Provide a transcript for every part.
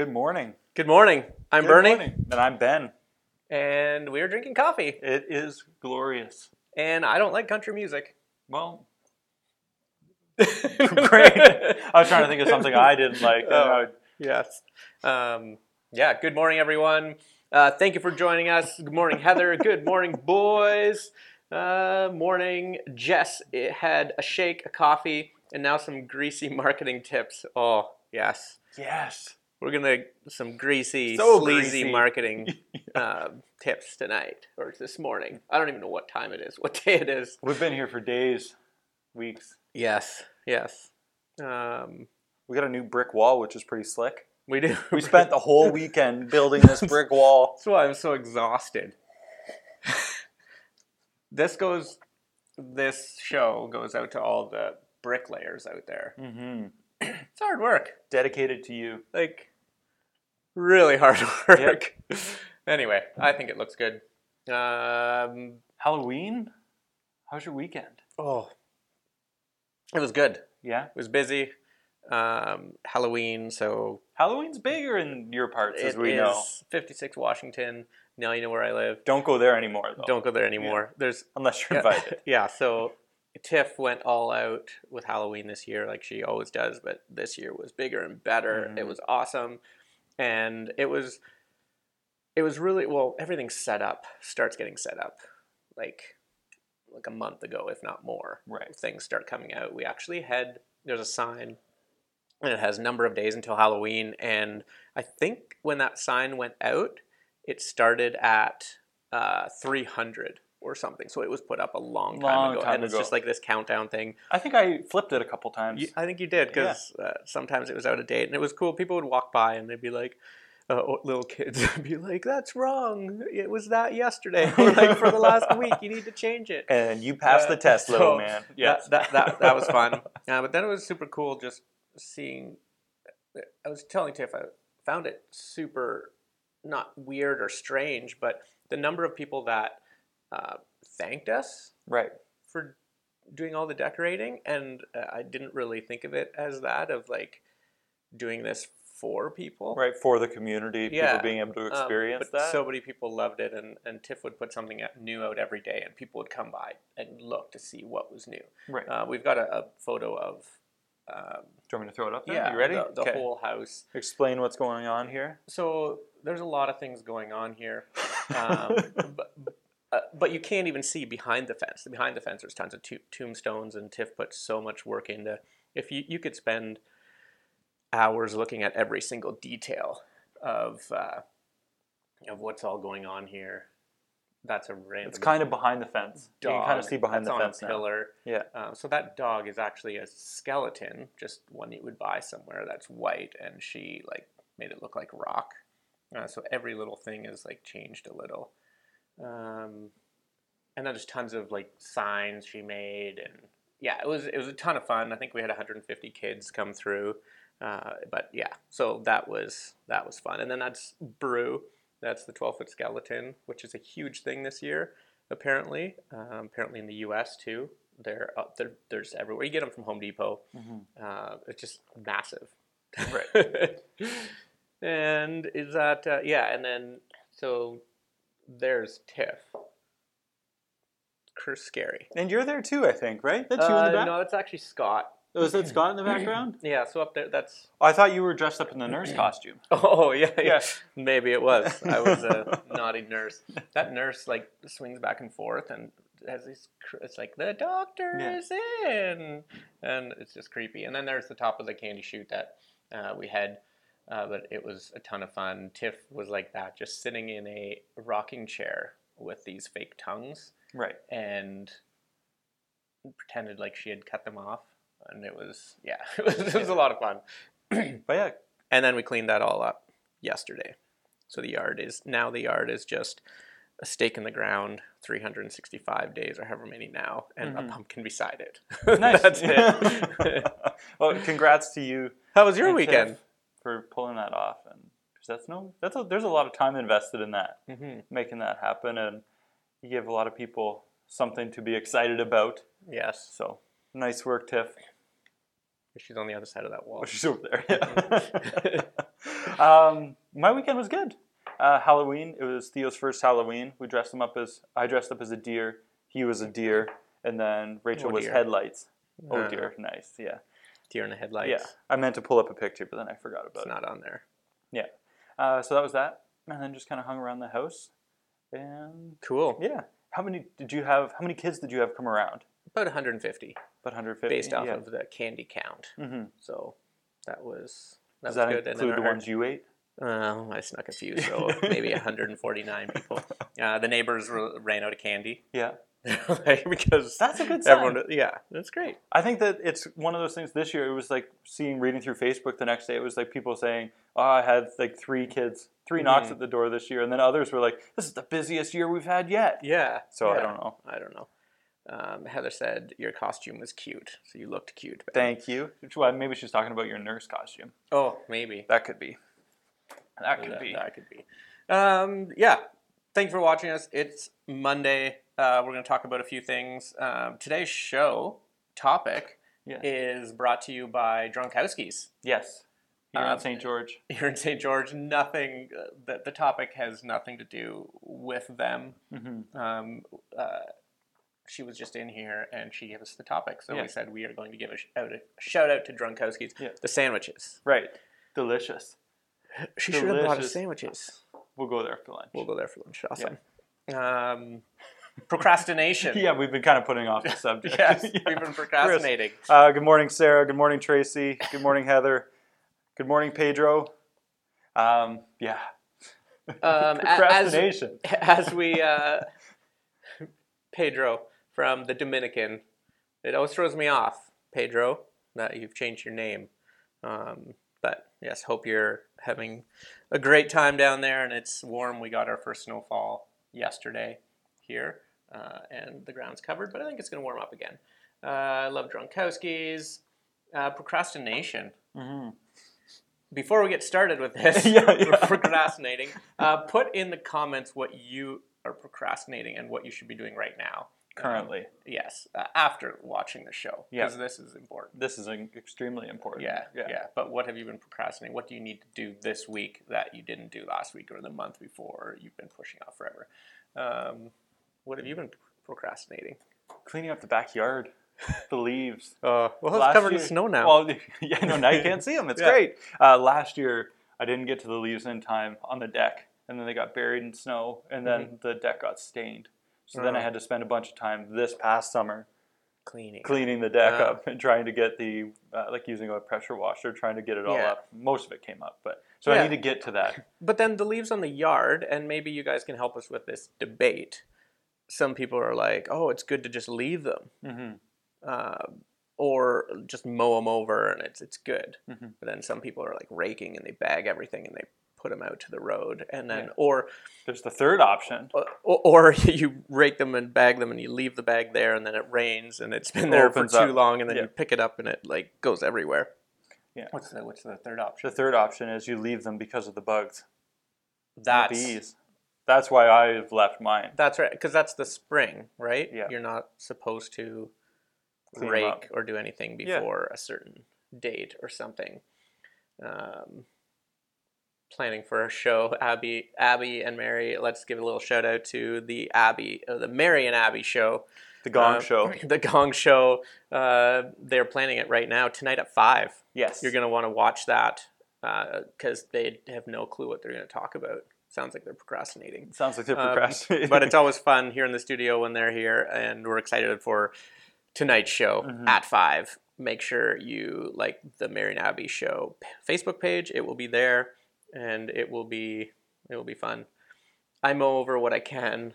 Good morning. Good morning. I'm Good Bernie, morning. And I'm Ben. and we are drinking coffee. It is glorious. And I don't like country music. Well, great. I was trying to think of something I didn't like. Oh. Yes. Um, yeah. Good morning, everyone. Uh, thank you for joining us. Good morning, Heather. Good morning, boys. Uh, morning, Jess it had a shake, a coffee, and now some greasy marketing tips. Oh, yes. yes. We're gonna some greasy, So sleazy greasy. marketing uh, tips tonight or this morning. I don't even know what time it is, what day it is. We've been here for days, weeks. Yes, yes. Um, We got a new brick wall, which is pretty slick. we do. We spent the whole weekend building this brick wall. That's why I'm so exhausted. this goes. This show goes out to all the bricklayers out there. hmm It's hard work. Dedicated to you. Like, really hard work. Anyway, I think it looks good. Um, Halloween? How's your weekend? oh, it was good. Yeah. It was busy. Um, Halloween, so Halloween's bigger in your parts, as it we is know. 56 Washington. Now you know where I live. Don't go there anymore, though. Don't go there anymore. There's Unless you're yeah, invited. yeah, so Tiff went all out with Halloween this year, like she always does, but this year was bigger and better. It Mhm. was awesome, and it was, it was really well. Everything set up starts getting set up, like, like a month ago, if not more. Right. Things start coming out. We actually had there's a sign, and it has a number of days until Halloween, and I think when that sign went out, it started at uh, 300 or something. So it was put up a long time Long ago, time and it's ago. just like this countdown thing. I think I flipped it a couple times. You, I think you did because uh, sometimes it was out of date, and it was cool. People would walk by and they'd be like. Uh, little kids would be like, "That's wrong. It was that yesterday, or like for the last week. You need to change it." And you passed Uh, the test, so little man. Yes. that, that, that, that was fun. Uh, but then it was super cool just seeing. I was telling Tiff, I found it super not weird or strange, but the number of people that uh, thanked us right. for doing all the decorating, and uh, I didn't really think of it as that of like doing this for people. Right. For the community, Yeah. people being able to Um, experience but that. So many people loved it, and, and Tiff would put something new out every day, and people would come by and look to see what was new. right. Uh, we've got a, a photo of, um, Do you want me to throw it up there? yeah, You ready? the, the Okay. whole house. Explain what's going on here. So there's a lot of things going on here, um, but, but you can't even see behind the fence. Behind the fence, there's tons of to- tombstones, and Tiff put so much work into. If you you could spend hours looking at every single detail of uh, of what's all going on here. That's a random. it's kind of behind the fence. You can kind of see behind the on fence a now. pillar. Yeah. Um, so that dog is actually a skeleton, just one you would buy somewhere that's white, and she like made it look like rock. Uh, so every little thing is like changed a little. Um, and then there's tons of like signs she made, and yeah, it was it was a ton of fun. I think we had 150 kids come through. Uh, but yeah, so that was that was fun. And then that's Brew. That's the 12 foot skeleton, which is a huge thing this year, apparently. Um, apparently in the U.S. too. They're, up they're there's everywhere. You get them from Home Depot. Mhm. Uh, it's just massive. Right. and is that uh, yeah? And then so there's Tiff. Curse scary. And you're there too, I think, right? That's you in Uh, the back. no, it's actually Scott. Oh, is that Scott in the background? Yeah, so up there, that's. I thought you were dressed up in the nurse costume. Oh yeah, yeah. Maybe it was. I was a naughty nurse. That nurse like swings back and forth and has these. cr- It's like the doctor Yeah. is in, and it's just creepy. And then there's the top of the candy chute that uh, we had, uh, but it was a ton of fun. Tiff was like that, just sitting in a rocking chair with these fake tongues Right. and pretended like she had cut them off. And it was yeah, it was, it was a lot of fun. But yeah, And then we cleaned that all up yesterday. So the yard is now the yard is just a stake in the ground, 365 days or however many now, and Mhm. a pumpkin beside it. nice. That's it. well, congrats to you How was your weekend? For pulling that off. And 'cause that's no, that's a, there's a lot of time invested in that, hmm making that happen, and you give a lot of people something to be excited about. Yes, So nice work, Tiff. she's on the other side of that wall. Oh, she's over there. Yeah. um, my weekend was good. Uh, Halloween. It was Theo's first Halloween. We dressed him up as I dressed up as a deer. He was a deer, and then Rachel Oh, was headlights. Oh Uh, dear, nice. Yeah, Deer in the headlights. yeah. I meant to pull up a picture, but then I forgot about It's it. not on there. Yeah. Uh, so that was that, and then just kind of hung around the house, and Cool. yeah. How many did you have? How many kids did you have come around? About 150 About 150. based off yeah. of the candy count. hmm So that was that Does was that good. Include the ones you ate? Uh, I snuck a few, so maybe 149 people. Uh, the neighbors ran out of candy Yeah. like, because That's a good sign. everyone. Yeah, that's great. I think that it's one of those things this year. It was like seeing, reading through Facebook the next day. It was like people saying, "Oh, I had like three kids, 3 knocks Mhm. at the door this year," and then others were like, "This is the busiest year we've had yet." Yeah. So I don't know. I don't know. Um, Heather said your costume was cute, so you looked cute. Thank you. Well, maybe she's talking about your nurse costume. Oh, maybe That could be. That could that, be. That could be. Um, yeah. Thanks for watching us. It's Monday. Uh, we're going to talk about a few things. Um, today's show topic Yeah. is brought to you by Drunkowski's. Yes. Here Um, in St. George. Here in St. George, nothing. Uh, the, the topic has nothing to do with them. hmm Um, uh, she was just in here and she gave us the topic, so Yeah. we said we are going to give a, sh- out a shout out to Drunkowski's. Yeah. The sandwiches. Right. Delicious. She should have brought us Delicious. sandwiches. We'll go there for lunch. We'll go there for lunch. Awesome. Um, procrastination. yeah, we've been kind of putting off the subject. yes, Yeah. we've been procrastinating. Uh, good morning, Sarah. Good morning, Tracy. Good morning, Heather. Good morning, Pedro. Um, yeah. Um, a- as, Procrastination. as we, uh, Pedro from the Dominican, it always throws me off, Pedro, that you've changed your name. Um, but yes, hope you're having a great time down there and it's warm. We got our first snowfall yesterday here, uh, and the ground's covered, but I think it's going to warm up again. Uh, I love Drunkowski's. Uh, procrastination. Mhm. Before we get started with this, Yeah, yeah. procrastinating, uh, put in the comments what you are procrastinating and what you should be doing right now. Um, Currently, yes, uh, after watching the show, Yeah. because this is important. this is extremely important. Yeah, yeah, But what have you been procrastinating? What do you need to do this week that you didn't do last week or the month before? Or you've been pushing off forever. Um, what have you been procrastinating? Cleaning up the backyard, the leaves. Uh, well, Last it's covered year- in snow now. Well, yeah, no, now you can't see them. It's Yeah. great. Uh, last year, I didn't get to the leaves in time on the deck, and then they got buried in snow, and then the deck got stained. So then I Oh. had to spend a bunch of time this past summer Cleaning. cleaning the deck Oh. up and trying to get the uh, like using a pressure washer, trying to get it all Yeah. up. Most of it came up, but so I need to get to that. But then the leaves on the yard, and maybe you guys can help us with this debate. Some people are like, "Oh, it's good to just leave them, hmm uh, or just mow them over, and it's it's good." Mhm. But then some people are like raking and they bag everything and they put them out to the road, and then Yeah. or There's the third option. or, or you rake them and bag them and you leave the bag there and then it rains and it's been there for too up. long and then Yeah. you pick it up and it like goes everywhere. Yeah. What's the what's the third option? The third option is you leave them because of the bugs, the bees. That's why I've left mine. that's right because that's the spring, right? Yeah. You're not supposed to Clean 'em up. rake or do anything Yeah. before a certain date or something. Um, planning for a show, Abby, Abby and Mary. Let's give a little shout out to the Abby, uh, the Mary and Abby show. The Gong Uh, Show. The Gong Show. Uh, they're planning it right now tonight at five. Yes. You're gonna want to watch that because they have no clue what they're gonna talk about. Sounds like they're procrastinating. Sounds like they're Um, procrastinating. but it's always fun here in the studio when they're here, and we're excited for tonight's show Mhm. at five. Make sure you like the Mary and Abby Show Facebook page. It will be there, and it will be it will be fun. I mow over what I can,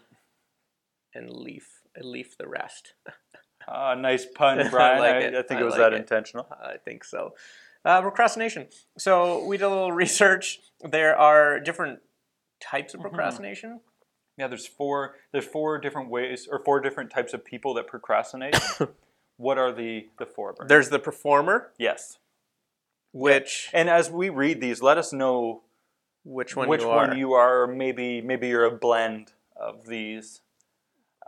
and leaf leaf the rest. Ah, nice pun, I Brian. like I. I think I it was like that it. intentional. I think so. Uh, procrastination. So we did a little research. There are different types Mm-hmm. of procrastination. Yeah, there's four. There's four different ways or four different types of people that procrastinate. what are the the four? Brian? There's the performer, yes. which And as we read these, let us know which one which you one are. you are. Maybe maybe you're a blend of these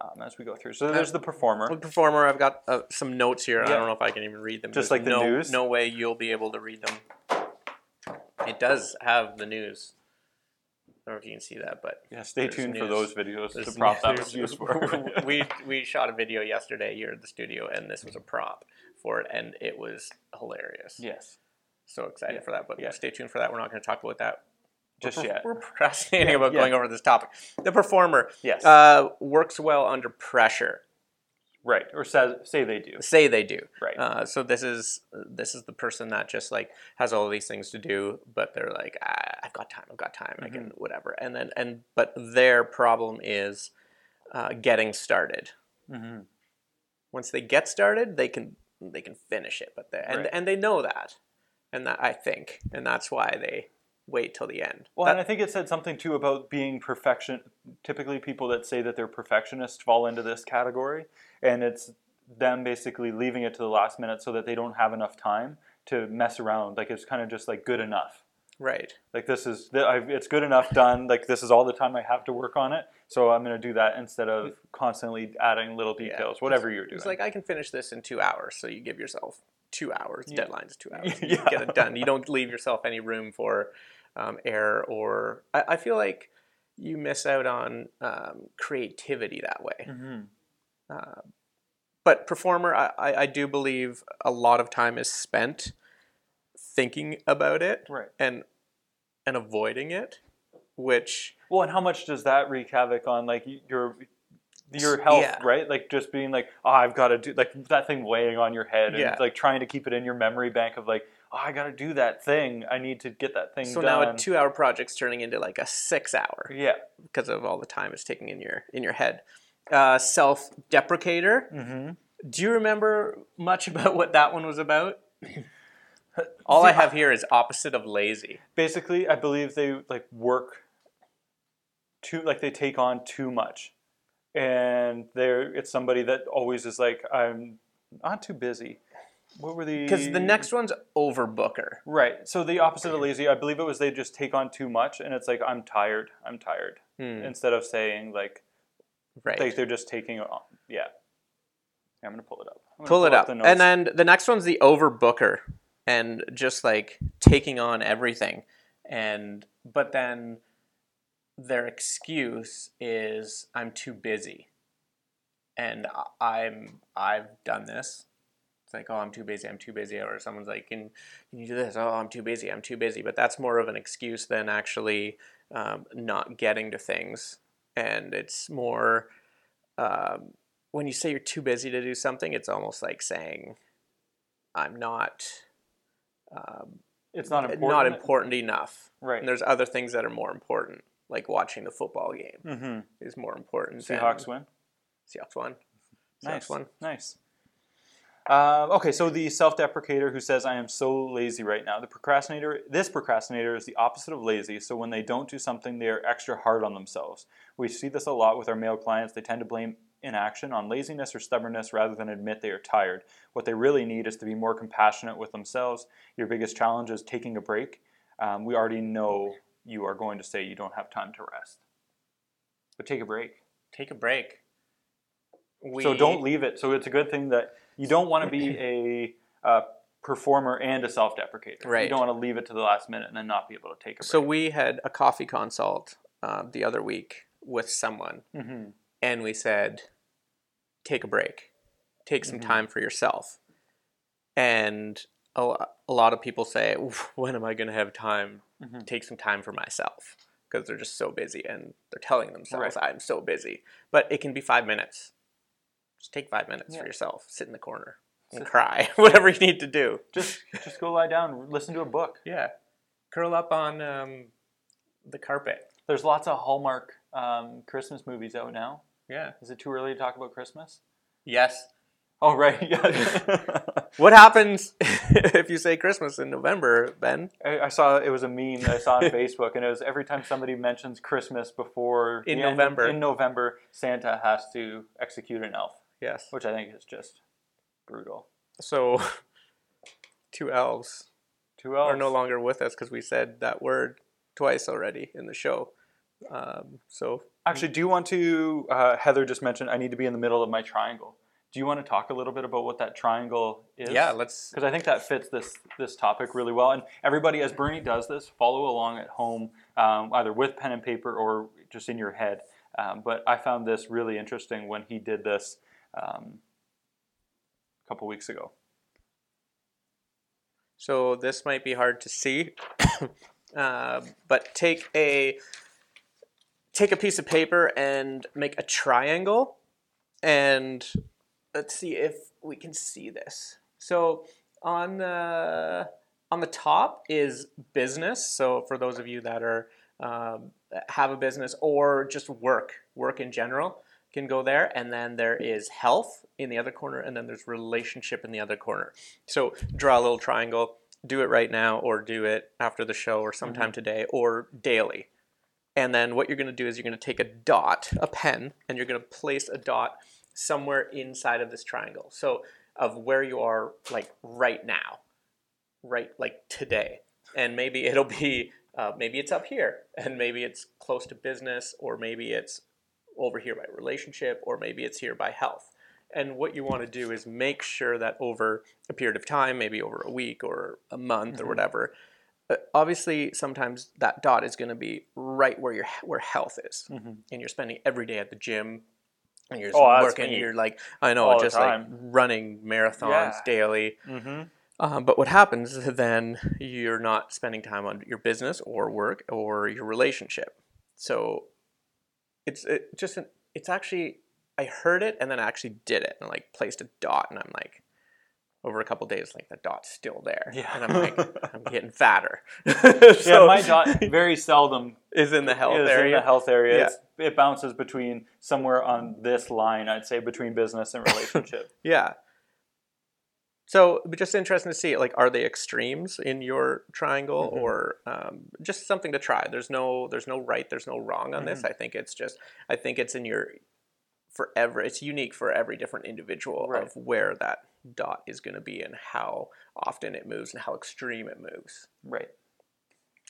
um, as we go through. So there's the performer. The performer. I've got uh, some notes here. I don't know if I can even read them. Just There's like the no, news? No way you'll be able to read them. It does have the news. I don't know if you can see that, but Yeah, stay tuned for those videos. there's The prop that was used for. we we shot a video yesterday here at the studio, and this was a prop for it, and it was hilarious. yes, So excited Yeah. for that, but Yeah. stay tuned for that. We're not going to talk about that just we're, yet. We're procrastinating Yeah, about going over this topic. The performer Yes, uh, works well under pressure. Right. Or says say they do. Say they do. Right. Uh, so this is this is the person that just like has all these things to do, but they're like, ah, I've got time, I've got time, I can whatever. And then and but their problem is uh, getting started. hmm Once they get started, they can they can finish it, but they and Right. and they know that, and that I think, and that's why they wait till the end. Well, That- and I think it said something too about being perfection. Typically, people that say that they're perfectionists fall into this category, and it's them basically leaving it to the last minute so that they don't have enough time to mess around. Like it's kind of just like good enough. right. Like this is it's good enough done. Like this is all the time I have to work on it, so I'm going to do that instead of mm. constantly adding little Yeah. details. Whatever you're doing. It's like I can finish this in two hours, so you give yourself two hours. Yeah. Deadline is two hours. You Yeah. get it done. You don't leave yourself any room for um, error or. I, I feel like you miss out on um, creativity that way. Mhm. Uh, but performer, I, I, I do believe a lot of time is spent thinking about it Right. and and avoiding it, which Well, and how much does that wreak havoc on like your your health, Yeah. right? Like just being like, oh, I've got to do like that thing weighing on your head, and Yeah. like trying to keep it in your memory bank of like, oh, I got to do that thing. I need to get that thing so done. now a two-hour project's turning into like a six-hour. yeah. because of all the time it's taking in your in your head. Uh, self-deprecator. Mm-hmm. Do you remember much about what that one was about? All I have here is opposite of lazy. Basically, I believe they like work too, like they take on too much, and they're it's somebody that always is like, I'm not too busy. What were the? Because the next one's overbooker. Right. So the opposite of lazy, I believe it was they just take on too much, and it's like I'm tired. I'm tired. Hmm, Instead of saying like right. like they're just taking on. Yeah. I'm gonna pull it up. I'm gonna Pull it up. the notes. And then the next one's the overbooker and just like taking on everything. And but then their excuse is I'm too busy. And I- I'm I've done this. It's like, oh, I'm too busy, I'm too busy. Or someone's like, can, can you do this? Oh, I'm too busy, I'm too busy. But that's more of an excuse than actually um, not getting to things. And it's more, um, when you say you're too busy to do something, it's almost like saying, I'm not, um, it's not important. not important enough. Right. And there's other things that are more important, like watching the football game mm-hmm. is more important. than- Seahawks win. Seahawks won. Nice. Seahawks won. Nice. Um, okay, so the self-deprecator who says I am so lazy right now. The procrastinator, this procrastinator is the opposite of lazy. So when they don't do something, they are extra hard on themselves. We see this a lot with our male clients. They tend to blame inaction on laziness or stubbornness rather than admit they are tired. What they really need is to be more compassionate with themselves. Your biggest challenge is taking a break. Um, we already know you are going to say you don't have time to rest, but take a break. Take a break. We, So don't leave it. So it's a good thing that you don't want to be a uh, performer and a self-deprecator. Right. You don't want to leave it to the last minute and then not be able to take a break. So we had a coffee consult uh, the other week with someone, Mhm. and we said, take a break, take some Mhm. time for yourself. And a, a lot of people say, when am I going to have time Mhm. take some time for myself? Because they're just so busy and they're telling themselves, Right. I'm so busy. But it can be five minutes. Just take five minutes Yeah. for yourself, sit in the corner and Sit- cry, whatever you need to do. just just go lie down, listen to a book. Yeah. Curl up on um, the carpet. There's lots of Hallmark um, Christmas movies out now. Yeah. Is it too early to talk about Christmas? Yes. Oh right, yeah. What happens if you say Christmas in November, Ben? I, I saw it was a meme that I saw on Facebook, and it was every time somebody mentions Christmas before In the end November. in November, Santa has to execute an elf, Yes. which I think is just brutal. So, two elves Two elves are no longer with us because we said that word twice already in the show. Um, so, Actually, do you want to? Uh, Heather just mentioned I need to be in the middle of my triangle. Do you want to talk a little bit about what that triangle is? Yeah, let's. because I think that fits this this topic really well. And everybody, as Bernie does this, follow along at home, um, either with pen and paper or just in your head. Um, but I found this really interesting when he did this um, a couple weeks ago. So this might be hard to see, uh, but take a take a piece of paper and make a triangle, and let's see if we can see this. So on the on the top is business. So for those of you that are um, have a business or just work, work in general, can go there. And then there is health in the other corner, and then there's relationship in the other corner. So draw a little triangle. Do it right now, or do it after the show, or sometime today, or daily. And then what you're going to do is you're going to take a dot, a pen, and you're going to place a dot somewhere inside of this triangle. So of where you are, like right now, right like today, and maybe it'll be uh, maybe it's up here, and maybe it's close to business, or maybe it's over here by relationship, or maybe it's here by health. And what you want to do is make sure that over a period of time, maybe over a week or a month or Mhm. whatever, uh, obviously sometimes that dot is going to be right where your where health is, Mm-hmm. and you're spending every day at the gym. And you're Oh, working. You're like, I know, just like running marathons Yeah. daily. Mm-hmm. Um, but what happens then you're not spending time on your business or work or your relationship. So it's it just an, it's actually I heard it and then I actually did it and like placed a dot and I'm like over a couple days like the dot's still there Yeah. and I'm like I'm getting fatter. yeah, my dot very seldom is in the health is area. in the health area. Yeah. It's, it bounces between somewhere on this line, I'd say, between business and relationship. Yeah. So, just interesting to see, like, are they extremes in your triangle, Mhm. or um, just something to try? There's no, there's no right, there's no wrong on this. I think it's just, I think it's in your, forever it's unique for every different individual Right. of where that dot is going to be and how often it moves and how extreme it moves. right.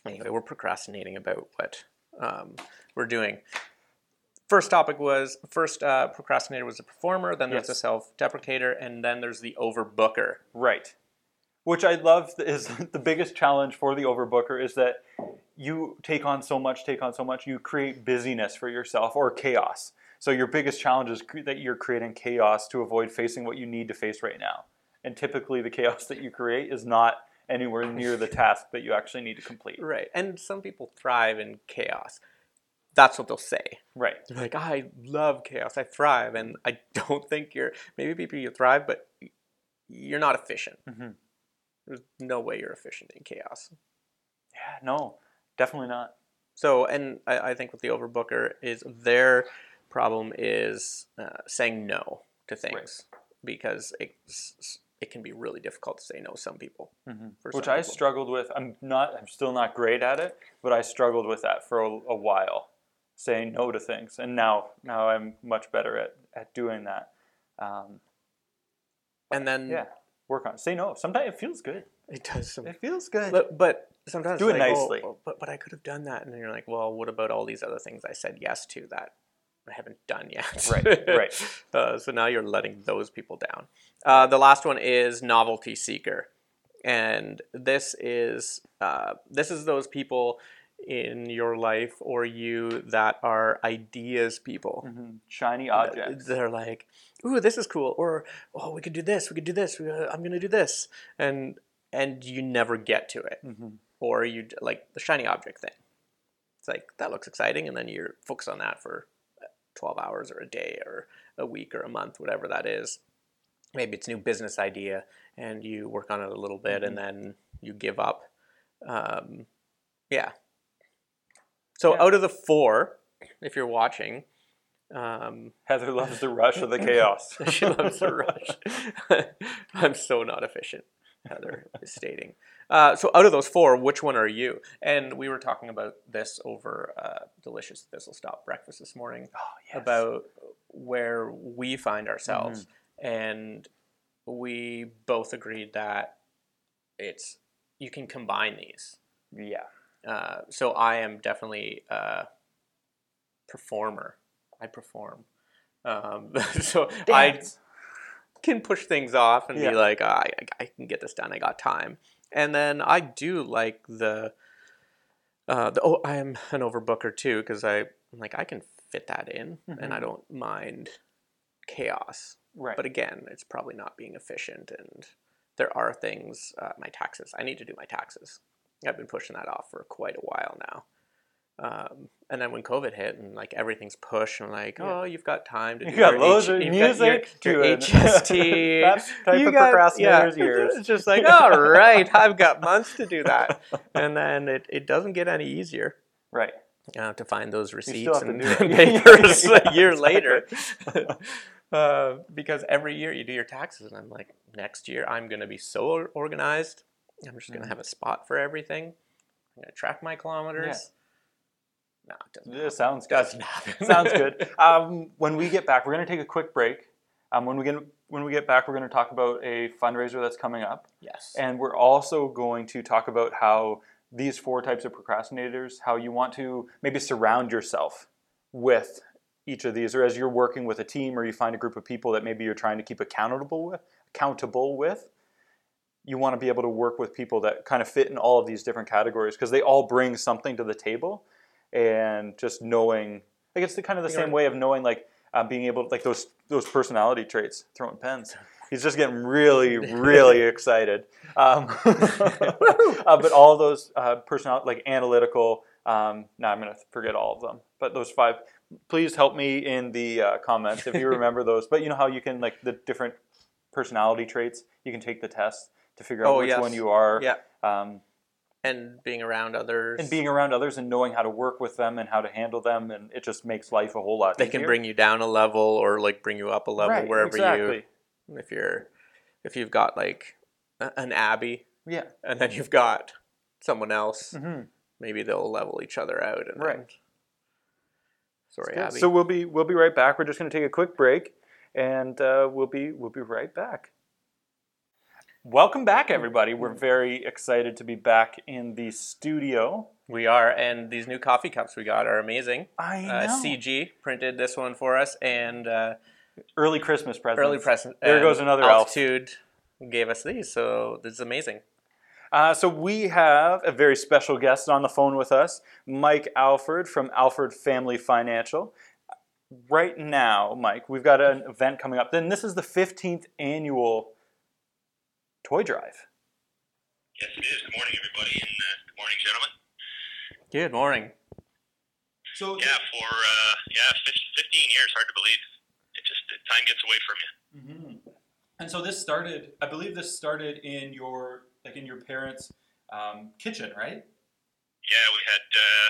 Anyway, we're procrastinating about what um, we're doing. First topic was first uh, procrastinator was the performer, then there's the self-deprecator, and then there's the overbooker. Right. Which I love is the biggest challenge for the overbooker is that you take on so much, take on so much, you create busyness for yourself or chaos. So your biggest challenge is cre- that you're creating chaos to avoid facing what you need to face right now. And typically the chaos that you create is not anywhere near the task that you actually need to complete. Right. And some people thrive in chaos. That's what they'll say. Right. They're like, I love chaos. I thrive. And I don't think you're, maybe people you thrive, but you're not efficient. Mhm. There's no way you're efficient in chaos. Yeah, no, definitely not. So, and I, I think with the overbooker is their problem is uh, saying no to things because it's, it can be really difficult to say no to some people. For Which some I people. struggled with. I'm not. I'm still not great at it, but I struggled with that for a, a while, saying no to things. And now, now I'm much better at, at doing that. Um, And then yeah, work on it. Say no. Sometimes it feels good. it does some It feels good. But, but sometimes Do it like, nicely. oh, but but I could have done that, and then you're like, well, what about all these other things I said yes to that I haven't done yet? Right, right. uh, so now you're letting those people down. Uh, the last one is novelty seeker, and this is uh, this is those people in your life or you that are ideas people. Mhm. Shiny objects. They're like, "Ooh, this is cool," or "Oh, we could do this. We could do this. Uh, I'm gonna do this," and and you never get to it, Mhm. or you like the shiny object thing. It's like that looks exciting, and then you're focused on that for uh, 12 hours or a day or a week or a month, whatever that is. Maybe it's a new business idea, and you work on it a little bit, and then you give up. Um, yeah. So Yeah. out of the four, if you're watching, um, Heather loves the rush of the chaos. she loves the rush. I'm so not efficient, Heather is stating. Uh, so, out of those four, which one are you? And we were talking about this over uh, delicious thistle stop breakfast this morning Oh, yes. about where we find ourselves, and we both agreed that it's you can combine these. yeah. Uh, so I am definitely a performer. I perform. Um, so I can push things off and Yeah. be like, "Ah, I, I can get this done. I got time. And then I do like the, uh, the oh, I am an overbooker too because I I'm like I can fit that in and I Mhm. don't mind chaos. Right. But again, it's probably not being efficient and there are things. Uh, my taxes. I need to do my taxes. I've been pushing that off for quite a while now. Um, and then when COVID hit and like everything's pushed and like, Yeah. oh, you've got time to You do got your loads H- of you've got your- music your, to. HST. that type you of got- procrastinator's yeah, years. It's just like, all right, I've got months to do that. And then it, it doesn't get any easier Right. uh, to find those receipts and papers a year later. uh, because every year you do your taxes, and I'm like, next year I'm going to be so organized. I'm just going to Mhm. have a spot for everything. I'm going to track my kilometers. No, it doesn't. This sounds good. Doesn't happen. Sounds good. Um, when we get back, we're going to take a quick break. Um, when we get when we get back, we're going to talk about a fundraiser that's coming up, yes. and we're also going to talk about how these four types of procrastinators, how you want to maybe surround yourself with each of these, or as you're working with a team, or you find a group of people that maybe you're trying to keep accountable with, accountable with. You want to be able to work with people that kind of fit in all of these different categories because they all bring something to the table, and just knowing, like it's the kind of the You know- same way of knowing, like uh, being able, to like those those personality traits, throwing pens. He's just getting really, really excited. Um, uh, but all those uh, personality, like analytical. Um, now I'm going to forget all of them, but those five. Please help me in the uh, comments if you remember those. But you know how you can like the different personality traits. You can take the test to figure out Oh, which yes. one you are. Yeah. Um, And being around others. and being around others and knowing how to work with them and how to handle them, and it just makes life a whole lot easier. they easier. can bring you down a level or like bring you up a level Right, wherever exactly. you if you're if you've got like an Abby Yeah. and then you've got someone else, hmm maybe they'll level each other out and Right. then, sorry, Abby. So we'll be we'll be right back. We're just going to take a quick break, and uh, we'll be we'll be right back. Welcome back, everybody. We're very excited to be back in the studio. we are, and these new coffee cups we got are amazing. I know. Uh, CG printed this one for us, and uh, early Christmas presents. early present. There goes another elf. altitude gave us these, so this is amazing. Uh, so we have a very special guest on the phone with us, Mike Alford from Alford Family Financial. Right now, Mike, we've got an event coming up. Then this is the 15th annual toy drive. Yes, it is. Good morning, everybody, and uh, good morning, gentlemen. Good morning. So Yeah, for uh, yeah, 15 years. Hard to believe. It just time gets away from you. hmm And so this started. I believe this started in your like in your parents' um, kitchen, right? Yeah, we had. Uh,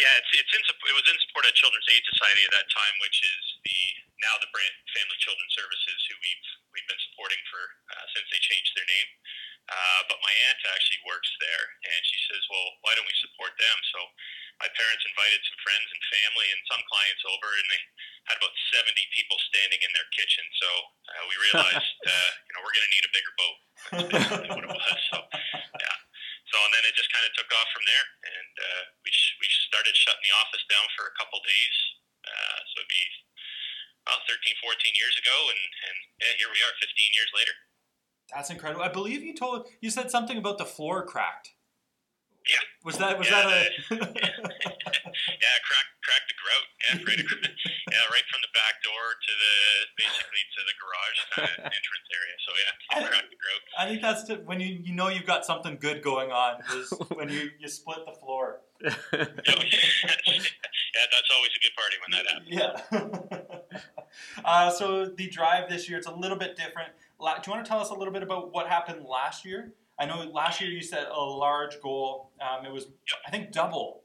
yeah, it's it's in it was in support of Children's Aid Society at that time, which is the now the Brant Family Children's Services, who we've we've been supporting for uh, since they changed their name. Uh, but my aunt actually works there, and she says, "Well, why don't we support them?" So my parents invited some friends and family and some clients over, and they had about 70 people standing in their kitchen. So uh, we realized, uh, you know, we're going to need a bigger boat. That's what it was. So yeah. So and then it just kind of took off from there, and uh, we sh- we started shutting the office down for a couple days. Uh, so it'd be about 13, 14 years ago, and and yeah, here we are, 15 years later. That's incredible. I believe you told you said something about the floor cracked. Yeah. Was that was Yeah, that a? Yeah, crack crack the grout. Yeah, right, yeah, right from the back door to the basically to the garage kind of entrance area. So yeah, crack the grout. I think that's the, when you you know you've got something good going on is when you you split the floor. yeah, that's always a good party when that happens. Yeah. Uh, so the drive this year it's a little bit different. La- Do you want to tell us a little bit about what happened last year? I know last year you set a large goal. Um, it was I think double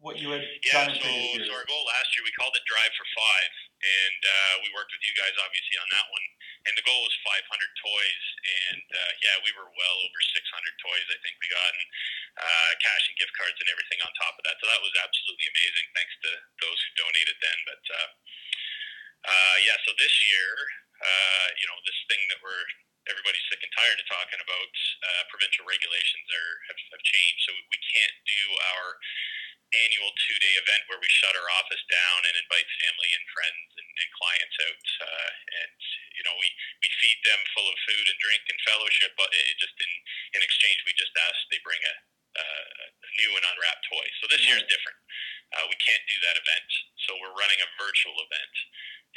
what you had Yeah, done in so, previous years. so our goal last year we called it Drive for Five, and uh, we worked with you guys obviously on that one. And the goal was 500 toys, and uh, yeah, we were well over 600 toys. I think we got and, uh, cash and gift cards and everything on top of that. So that was absolutely amazing. Thanks to those who donated then. But uh, uh, yeah, so this year, uh, you know, this thing that we're everybody's sick and tired of talking about, uh, provincial regulations are have, have changed, so we can't do our annual two day event where we shut our office down and invite family and friends and, and clients out. Uh, and you know, we, we feed them full of food and drink and fellowship, but it just in in exchange, we just ask they bring a, uh, a new and unwrapped toy. So this year's different. Uh, we can't do that event, so we're running a virtual event.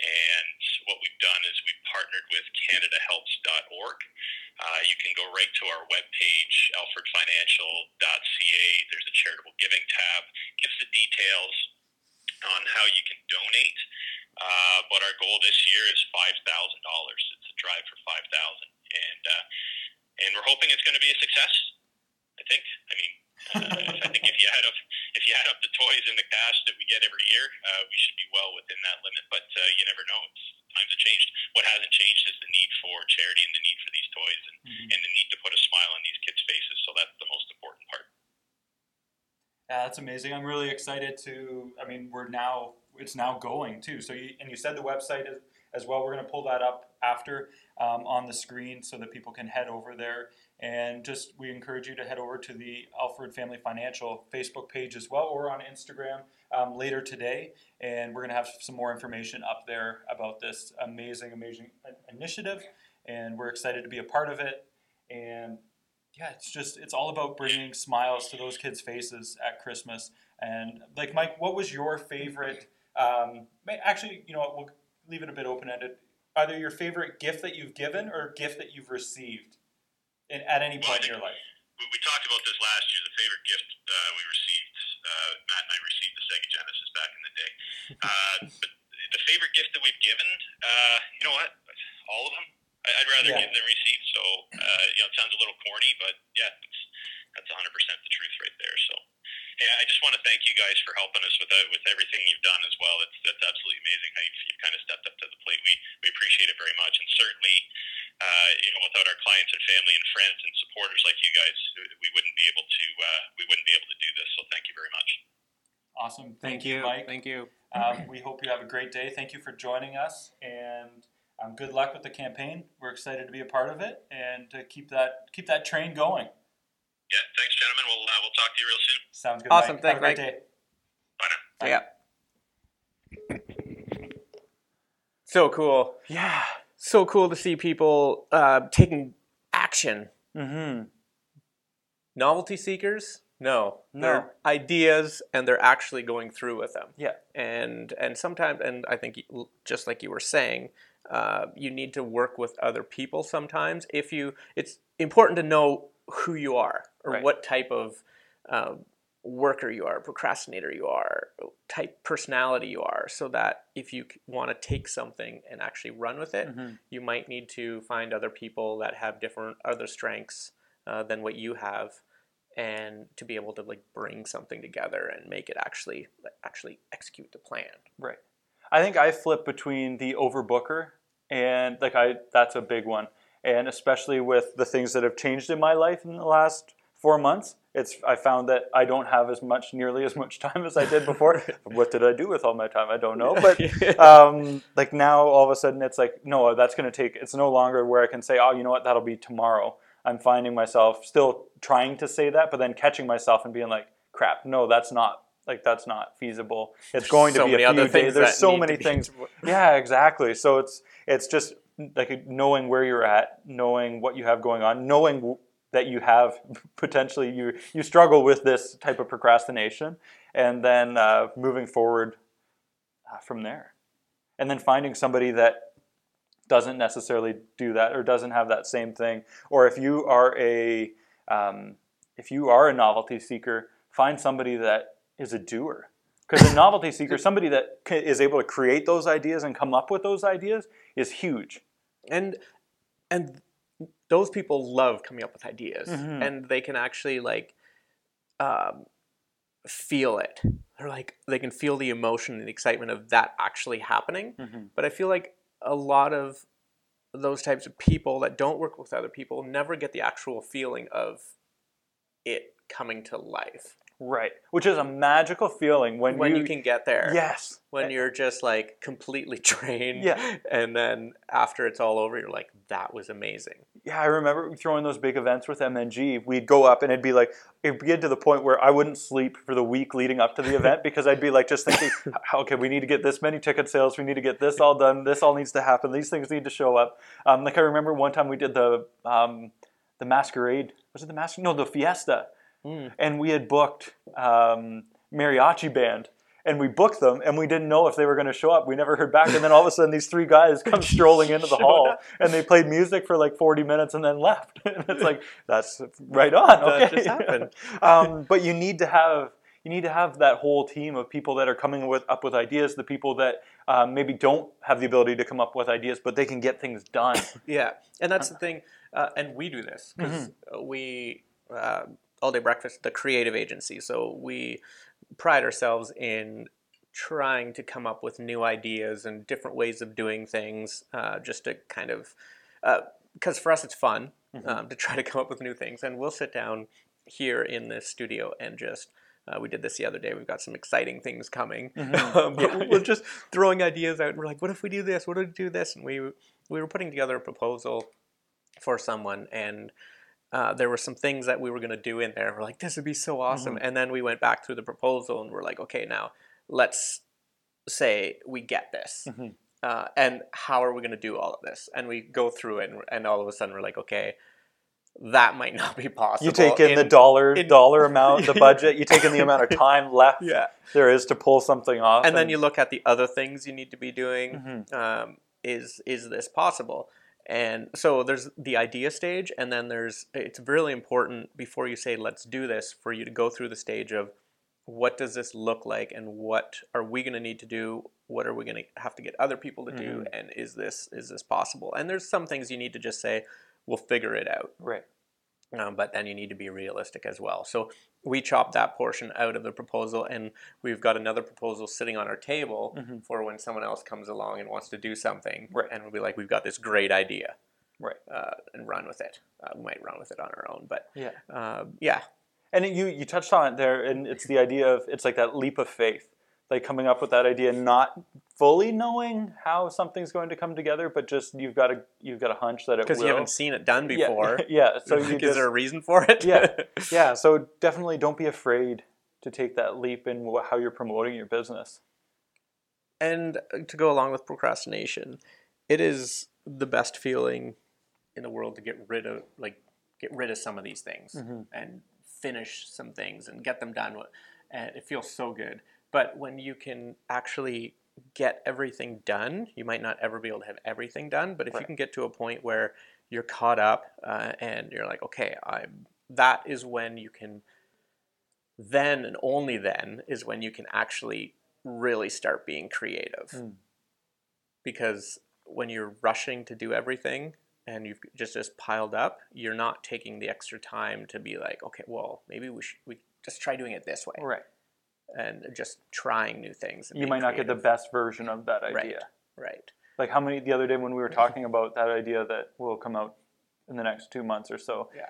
And what we've done is we've partnered with CanadaHelps.org. Uh, you can go right to our webpage, alfredfinancial.ca. There's a charitable giving tab, gives the details on how you can donate. Uh, but our goal this year is five thousand dollars. It's a drive for five thousand, and uh, and we're hoping it's going to be a success. I think. I mean, uh, I think if you add up if you add up the toys and the cash that we get every year, uh, we should be well within that limit. But you never know. It's, times have changed. What hasn't changed is the need for charity and the need for these toys and, Mhm. and the need to put a smile on these kids' faces. So that's the most important part. Yeah, that's amazing. I'm really excited to. I mean, we're now it's now going too. So you and you said the website as, as well. We're going to pull that up after um, on the screen so that people can head over there. And just we encourage you to head over to the Alfred Family Financial Facebook page as well, or on Instagram um, later today. And we're going to have some more information up there about this amazing, amazing initiative. And we're excited to be a part of it. And yeah, it's just it's all about bringing smiles to those kids' faces at Christmas. And like Mike, what was your favorite? Um, actually, you know? We'll leave it a bit open ended. Either your favorite gift that you've given or gift that you've received in, at any point in your life. we, we talked about this last year. The favorite gift uh, we received, uh, Matt and I received the Sega Genesis back in the day. Uh, but the favorite gift that we've given, uh, you know what? All of them. I, I'd rather Yeah. give than receive. So, uh, you know, it sounds a little corny, but yeah, that's that's 100% the truth right there. So, hey, I just want to thank you guys for helping us with with everything you've done as well. It's that's absolutely amazing how you've, you've kind of stepped up to the plate. We we appreciate it very much, and certainly, uh, you know, without our clients and family and friends and supporters like you guys, we wouldn't be able to uh, we wouldn't be able to do this. So, thank you very much. Awesome. Thank, you, Mike. Thank you. Um, we hope you have a great day. Thank you for joining us, and um, good luck with the campaign. We're excited to be a part of it and to keep that keep that train going. Yeah, thanks, gentlemen. We'll uh, we'll talk to you real soon. Sounds good. Awesome. Mike. Have a Thanks, great day. Bye now. Yeah. So cool. Yeah. So cool to see people uh, taking action. Mm-hmm. Novelty seekers? No. No. They're ideas and they're actually going through with them. Yeah. And and sometimes and I think just like you were saying, uh, you need to work with other people sometimes. If you, it's important to know who you are or Right. what type of um, worker you are, procrastinator you are, type personality you are, so that if you want to take something and actually run with it, Mhm. you might need to find other people that have different other strengths uh, than what you have, and to be able to like bring something together and make it actually actually execute the plan. Right. I think I flip between the overbooker and like I that's a big one. And especially with the things that have changed in my life in the last four months, it's I found that I don't have as much nearly as much time as I did before. what did I do with all my time? I don't know. But um, like now all of a sudden it's like, no, that's gonna take it's no longer where I can say, Oh, you know what, that'll be tomorrow. I'm finding myself still trying to say that, but then catching myself and being like, crap, no, that's not like that's not feasible. It's going to so be many a few days. There's so many things. Yeah, exactly. So it's it's just like knowing where you're at, knowing what you have going on, knowing that you have potentially you you struggle with this type of procrastination, and then uh, moving forward uh, from there, and then finding somebody that doesn't necessarily do that or doesn't have that same thing, or if you are a um, if you are a novelty seeker, find somebody that is a doer. Because a novelty seeker, somebody that is able to create those ideas and come up with those ideas, is huge. and and those people love coming up with ideas Mhm. and they can actually like um, feel it they're like they can feel the emotion and the excitement of that actually happening Mhm. but i feel like a lot of those types of people that don't work with other people never get the actual feeling of it coming to life Right. Which is a magical feeling when, when you, you, can get there. Yes. When you're just like completely drained. Yeah. And then after it's all over, you're like, that was amazing. Yeah, I remember throwing those big events with MNG. We'd go up and it'd be like, it'd get to the point where I wouldn't sleep for the week leading up to the event because I'd be like just thinking, okay, we need to get this many ticket sales, we need to get this all done, this all needs to happen, these things need to show up. Um, like I remember one time we did the um, the masquerade. Was it the masquerade? No, the fiesta. Mm. And we had booked um, mariachi band. And we booked them, and we didn't know if they were going to show up. We never heard back. And then all of a sudden, these three guys come strolling into the hall, up. and they played music for like 40 minutes and then left. and it's like, that's right on. That just happened. um, but you need to have you need to have that whole team of people that are coming with, up with ideas. The people that um, maybe don't have the ability to come up with ideas, but they can get things done. Yeah, and that's the thing, uh, and we do this because Mm-hmm. we uh, all day breakfast, the creative agency. So we pride ourselves in trying to come up with new ideas and different ways of doing things, uh, just to kind of because for us it's fun Mm-hmm. um, to try to come up with new things, and we'll sit down here in this studio and just. Uh, we did this the other day. We've got some exciting things coming, Mhm. um, Yeah. we're just throwing ideas out. And we're like, "What if we do this? What if we do this?" And we we were putting together a proposal for someone and uh, there were some things that we were going to do in there we're like this would be so awesome and then we went back through the proposal and we're like okay now let's say we get this Mhm. uh, and how are we going to do all of this and we go through it and, and all of a sudden we're like okay that might not be possible You take in, the dollar in- dollar amount, the budget. You take in the amount of time left yeah there is to pull something off. and then you look at the other things you need to be doing Mhm. um, is is this possible and so there's the idea stage and then there's it's really important before you say let's do this for you to go through the stage of what does this look like and what are we going to need to do? What are we going to have to get other people to do? Mm-hmm. And is this is this possible? And there's some things you need to just say we'll figure it out. Right. Um, but then you need to be realistic as well. So we chopped that portion out of the proposal, and we've got another proposal sitting on our table Mhm. for when someone else comes along and wants to do something, Right. and we'll be like, "We've got this great idea, Right. uh, and run with it." Uh, we might run with it on our own, but Yeah. uh, yeah, And you you touched on it there, and it's the idea of it's like that leap of faith, like coming up with that idea, not fully knowing how something's going to come together, but just you've got a you've got a hunch that it will because you haven't seen it done before. Yeah, so like, you is there a reason for it? Yeah. yeah, so definitely don't be afraid to take that leap in how you're promoting your business. And uh, to go along with procrastination, it is the best feeling in the world to get rid of like get rid of some of these things Mhm. and finish some things and get them done. And it feels so good. But when you can actually get everything done, you might not ever be able to have everything done. But if you can get to a point where you're caught up uh, and you're like, okay, I'm that is when you can. Then and only then is when you can actually really start being creative Mm. because when you're rushing to do everything and you've just just piled up you're not taking the extra time to be like okay well maybe we should we just try doing it this way Right. And just trying new things You might not get the best version of that idea. Right. right Like how many the other day when we were talking about that idea that will come out in the next two months or so. Yeah.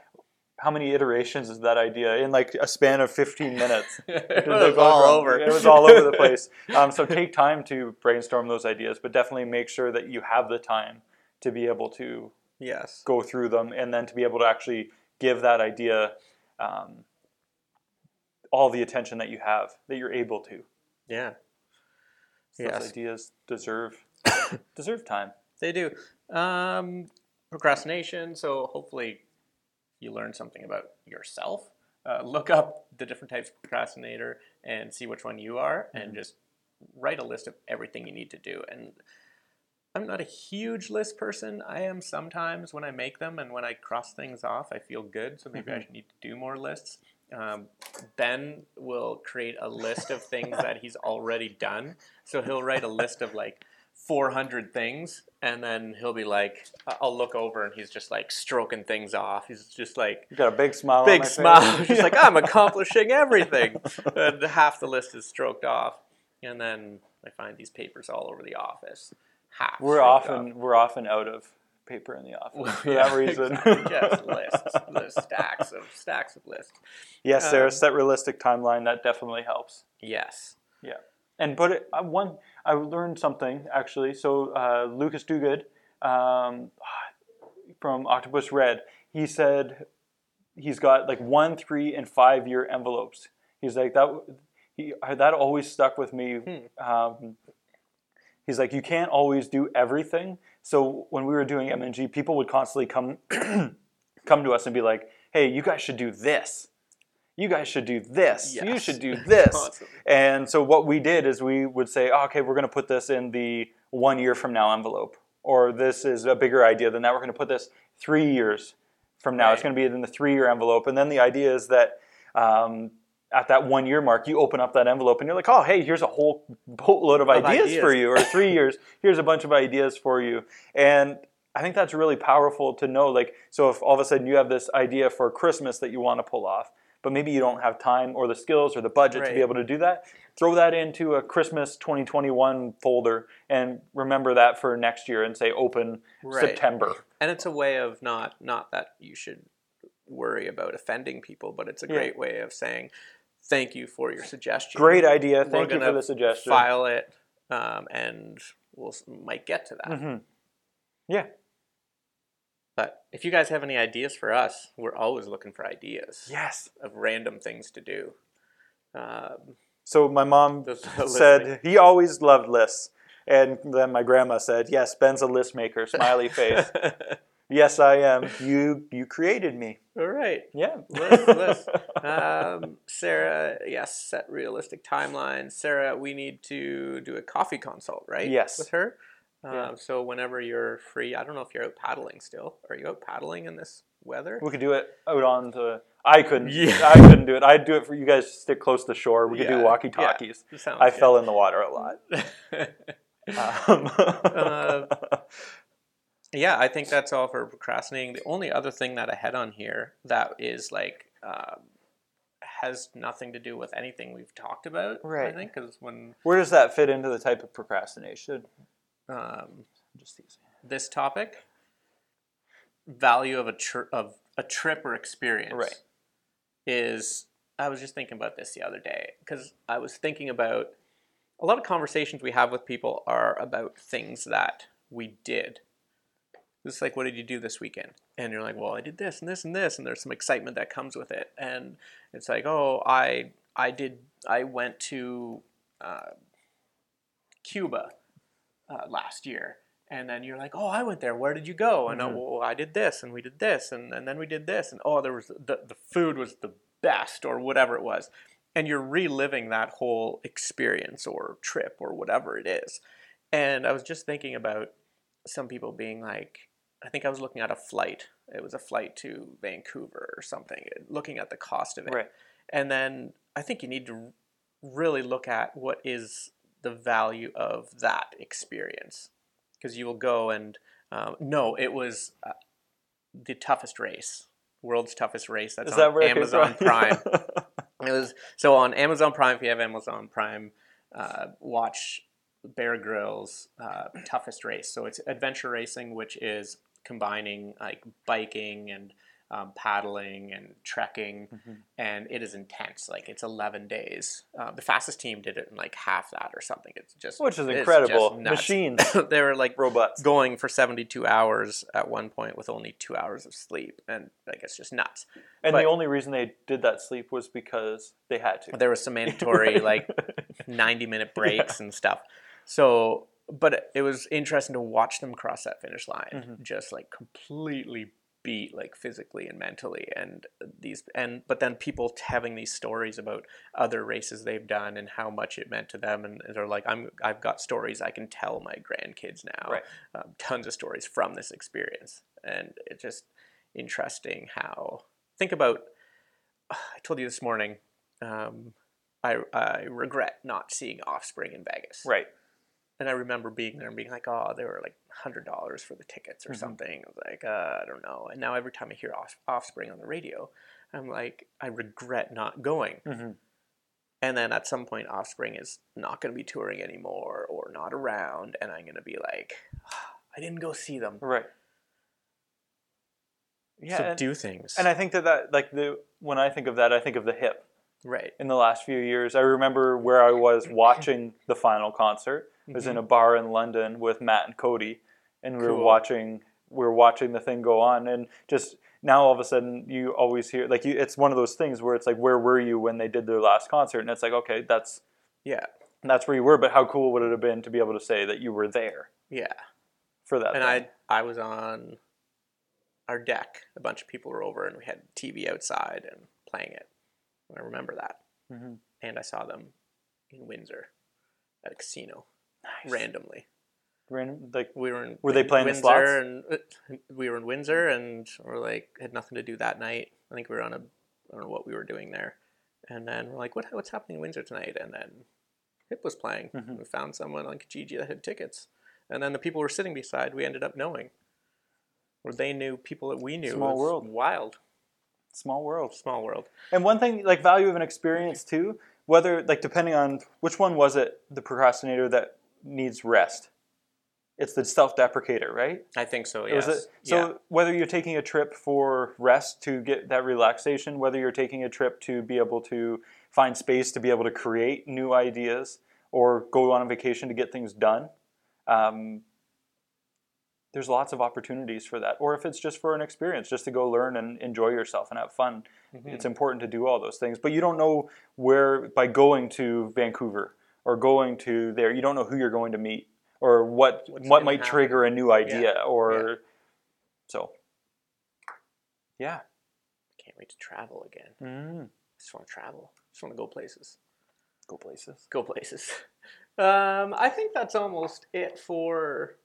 How many iterations is that idea in like a span of 15 minutes? it was all from- over It was all over the place. Um, so take time to brainstorm those ideas, but definitely make sure that you have the time to be able to yes go through them and then to be able to actually give that idea um, all the attention that you have, that you're able to. yeah. So Yes. Those ideas deserve deserve time. they do. Um, procrastination so hopefully you learn something about yourself. Uh, look up the different types of procrastinator and see which one you are and just write a list of everything you need to do. And i'm not a huge list person. I am sometimes when i make them and when i cross things off i feel good so maybe i need to do more lists um, ben will create a list of things that he's already done so he'll write a list of like 400 things and then he'll be like i'll look over and he's just like stroking things off he's just like You got a big smile. on big smile Face. just like i'm accomplishing everything and half the list is stroked off and then i find these papers all over the office half we're often off. we're often out of paper in the office for that reason. Just lists, the stacks of stacks of lists. yes, Um, set realistic timeline. That definitely helps. Yes. Yeah. And but it, uh, one, I learned something actually. So uh, Lucas Duguid um, from Octopus Red, he said he's got like one, three, and five year envelopes. He's like that. He that always stuck with me. Um, he's like you can't always do everything. So when we were doing MNG, people would constantly come come to us and be like, "Hey, you guys should do this. You guys should do this. You should do this." Constantly. And so what we did is we would say, oh, okay, we're going to put this in the one year from now envelope, or this is a bigger idea than that. We're going to put this three years from now. It's going to be in the three year envelope. And then the idea is that um, at that one year mark, you open up that envelope and you're like, oh, hey, here's a whole boatload of, Of ideas, for you, or three years, here's a bunch of ideas for you. And I think that's really powerful to know. Like, so if all of a sudden you have this idea for Christmas that you want to pull off, but maybe you don't have time or the skills or the budget to be able to do that, throw that into a Christmas 2021 folder and remember that for next year and say open Right. September. And it's a way of not not that you should worry about offending people, but it's a Yeah. great way of saying thank you for your suggestion. Great idea. We're Thank you for the suggestion. File it, um, and we'll might get to that. Mhm. Yeah. But if you guys have any ideas for us, we're always looking for ideas Yes. of random things to do. Um, So my mom said he always loved lists. And then my grandma said, "Yes, Ben's a list maker." Smiley face. Yes, I am. You you created me. All right. Yeah. List, list. Um, Sarah, yes, set realistic timelines. Sarah, we need to do a coffee consult, right? Yes. With her. Um, Yeah. So whenever you're free, I don't know if you're out paddling still. Are you out paddling in this weather? We could do it out on the. I couldn't. Yeah. I couldn't do it. I'd do it for you guys. Stick close to shore. We could Yeah, do walkie talkies. yeah. I good. fell in the water a lot. Um, Uh, yeah, I think that's all for procrastinating. The only other thing that I had on here that is like um, has nothing to do with anything we've talked about. Right. I think because when Where does that fit into the type of procrastination? um, Just easy. this topic, value of a tri- of a trip or experience, Right. is I was just thinking about this the other day because I was thinking about a lot of conversations we have with people are about things that we did. It's like, what did you do this weekend? And you're like, well, I did this and this and this, and there's some excitement that comes with it. And it's like, oh, I I did I went to uh, Cuba uh, last year. And then you're like, oh, I went there. Where did you go? And Mhm. oh, well, I did this, and we did this, and, and then we did this, and oh, there was the the food was the best, or whatever it was, and you're reliving that whole experience or trip or whatever it is. And I was just thinking about some people being like, I think I was looking at a flight. It was a flight to Vancouver or something, looking at the cost of it. Right. And then I think you need to really look at what is the value of that experience. Because you will go and, um, no, it was uh, the toughest race, world's toughest race. That's Is on that where it came Amazon? Prime. It was so on Amazon Prime. If you have Amazon Prime, uh, watch Bear Grylls' uh, toughest race. So it's adventure racing, which is combining like biking and um, paddling and trekking, Mhm. and it is intense. Like it's 11 days. Uh, the fastest team did it in like half that or something. It's just Which is incredible. Machines, they were like robots. going for 72 hours at one point with only two hours of sleep, and like it's just nuts. And but- the only reason they did that sleep was because they had to. There was some mandatory like 90 minute breaks and stuff. So, but it, was interesting to watch them cross that finish line, Mhm. just like completely beat, like physically and mentally. And these, and but then people t- having these stories about other races they've done and how much it meant to them, and they're like, I'm, I've got stories I can tell my grandkids now. Right. Um, tons of stories from this experience, and it's just interesting how think about. I told you this morning. Um, I, I regret not seeing Offspring in Vegas. right. And I remember being there and being like, oh, they were like hundred dollars for the tickets or Mhm. something. I was like, uh, I don't know. And now every time I hear off- Offspring on the radio, I'm like, I regret not going. hmm And then at some point, Offspring is not going to be touring anymore or not around, and I'm going to be like, "Ah, I didn't go see them. Right. Yeah, so and, do things. and I think that that like the when I think of that, I think of the hip. Right. in the last few years. I remember where I was watching the final concert. I was in a mm-hmm. bar in London with Matt and Cody, and we were watching we were watching the thing go on, and just now all of a sudden you always hear like you, it's one of those things where it's like where were you when they did their last concert, and it's like okay that's Yeah. that's where you were, but how cool would it have been to be able to say that you were there Yeah. for that? and thing? I I was on our deck. A bunch of people were over, and we had TV outside and playing it. I remember that. Mhm. And I saw them in Windsor at a casino Nice. randomly. Random, like We were in Were they Win- playing the Windsor, slots? and uh, we were in Windsor, and we're like had nothing to do that night. I think we were on a I don't know what we were doing there, and then we're like, what what's happening in Windsor tonight? And then Hip was playing. Mhm. We found someone on Kijiji that had tickets, and then the people we were sitting beside, we ended up knowing, or they knew people that we knew. Small world. wild, small world. small world. And one thing, like value of an experience too, whether like depending on which one was it, the procrastinator that needs rest. It's the self-deprecator, right? I think so. It Yes. a- so yeah. whether you're taking a trip for rest to get that relaxation, whether you're taking a trip to be able to find space to be able to create new ideas, or go on a vacation to get things done, um, there's lots of opportunities for that. Or if it's just for an experience, just to go learn and enjoy yourself and have fun, Mhm. it's important to do all those things. But you don't know where by going to Vancouver or going to there, you don't know who you're going to meet or what What's what might happen. trigger a new idea or so. Yeah. Can't wait to travel again. I Mm. just want to travel. I just want to go places. Go places. go places. Um, I think that's almost it for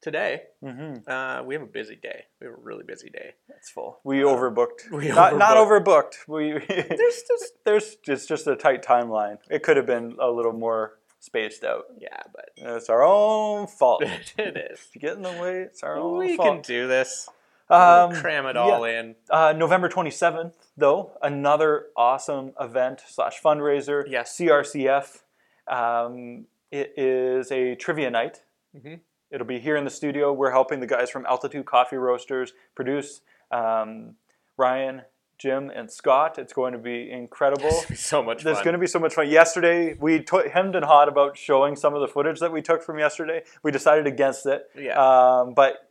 today. Mm-hmm. Uh, we have a busy day. We have a really busy day. It's full. We overbooked. we not, not overbooked. We There's just there's it's just a tight timeline. It could have been a little more spaced out. yeah, but It's our own fault. if it is. you get in the way, it's our own We fault. We can do this. Um, Cram it yeah. all in. Uh, November 27th, though, another awesome event slash fundraiser. Yes. CRCF. Um, it is a trivia night. Mhm. It'll be here in the studio. We're helping the guys from Altitude Coffee Roasters produce. Um, Ryan, Jim, and Scott. It's going to be incredible. Be so much There's fun. going to be so much fun. Yesterday, we t- hemmed and hawed about showing some of the footage that we took from yesterday. We decided against it. Yeah. Um, but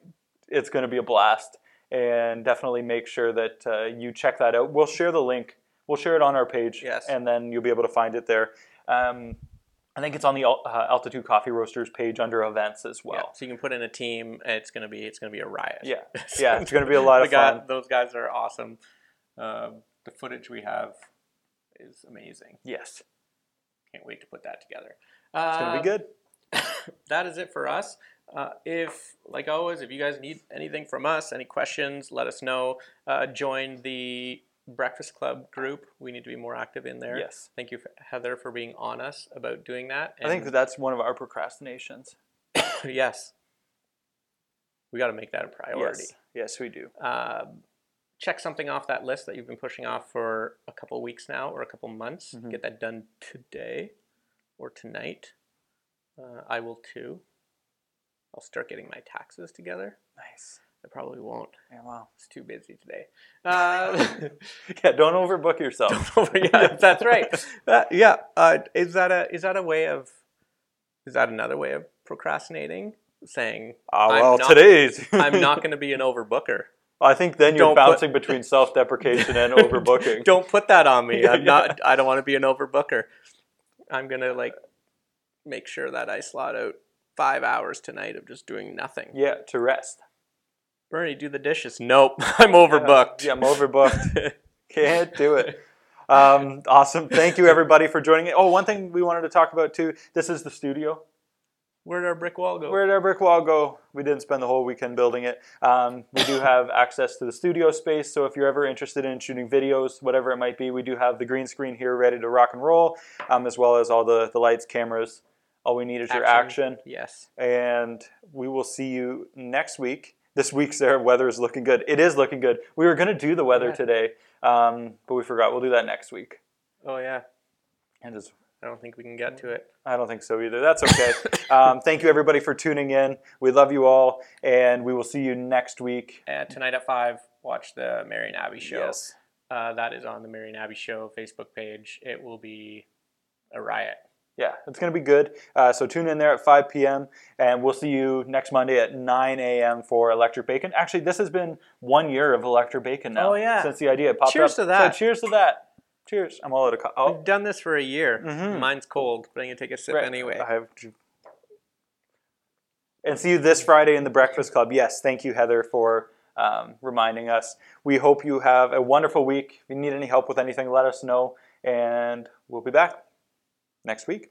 it's going to be a blast. And definitely make sure that uh, you check that out. We'll share the link. We'll share it on our page. Yes. And then you'll be able to find it there. Um, I think it's on the uh, Altitude Coffee Roasters page under events as Yeah, well. so you can put in a team, it's gonna be it's gonna be a riot. Yeah. Yeah, it's going to be a lot of guy- fun. those guys are awesome. Um, the footage we have is amazing. Yes. Can't wait to put that together. It's going to Um, be good. that is it for us. Uh, if, like always, if you guys need anything from us, any questions, let us know. Uh, join the Breakfast Club group. We need to be more active in there. Yes. Thank you, Heather, for being on us about doing that. I think that that's one of our procrastinations. yes, we got to make that a priority. Yes. Yes, we do. Um, check something off that list that you've been pushing off for a couple weeks now or a couple months. Mhm. Get that done today or tonight. Uh, I will too. I'll start getting my taxes together. Nice. I probably won't. Yeah, wow. It's too busy today. Uh, Yeah, don't overbook yourself. yeah, that's right. Uh, yeah. Uh, is that a is that a way of is that another way of procrastinating? Saying I'm well, not- today's. I'm not going to be an overbooker. I think then you're Don't put- bouncing between self-deprecation and overbooking. don't put that on me. I'm yeah. not. I don't want to be an overbooker. I'm gonna like make sure that I slot out five hours tonight of just doing nothing. Yeah, to rest. Bernie, do the dishes. Nope, I'm overbooked. Yeah, I'm overbooked. Can't do it. Um, awesome. Thank you, everybody, for joining. Oh, one thing we wanted to talk about too. This is the studio. Where did our brick wall go? Where did our brick wall go? We didn't spend the whole weekend building it. Um, we do have access to the studio space, so if you're ever interested in shooting videos, whatever it might be, we do have the green screen here ready to rock and roll, um, as well as all the, the lights, cameras. All we need is your action, Yes. and we will see you next week. This week's their weather is looking good. It is looking good. We were going to do the weather Yeah. today, um, but we forgot. We'll do that next week. Oh yeah. And just I don't think we can get to it. I don't think so either. That's okay. um, thank you, everybody, for tuning in. We love you all, and we will see you next week. Uh, tonight at five, watch the Marion Abby show. Yes. Uh, that is on the Marion Abby show Facebook page. It will be a riot. Yeah, it's going to be good. Uh, so tune in there at 5 p.m. and we'll see you next Monday at 9 a.m. for Electric Bacon. Actually, this has been one year of Electric Bacon now. Oh, yeah. Since the idea popped Cheers up. Cheers to that. So cheers to that. Cheers. I'm all out of co- oh, We've done this for a year. Mhm. Mine's cold, but I'm gonna take a sip right. anyway. I have to- And see you this Friday in the Breakfast Club. Yes, thank you, Heather, for um, reminding us. We hope you have a wonderful week. If you need any help with anything, let us know, and we'll be back next week.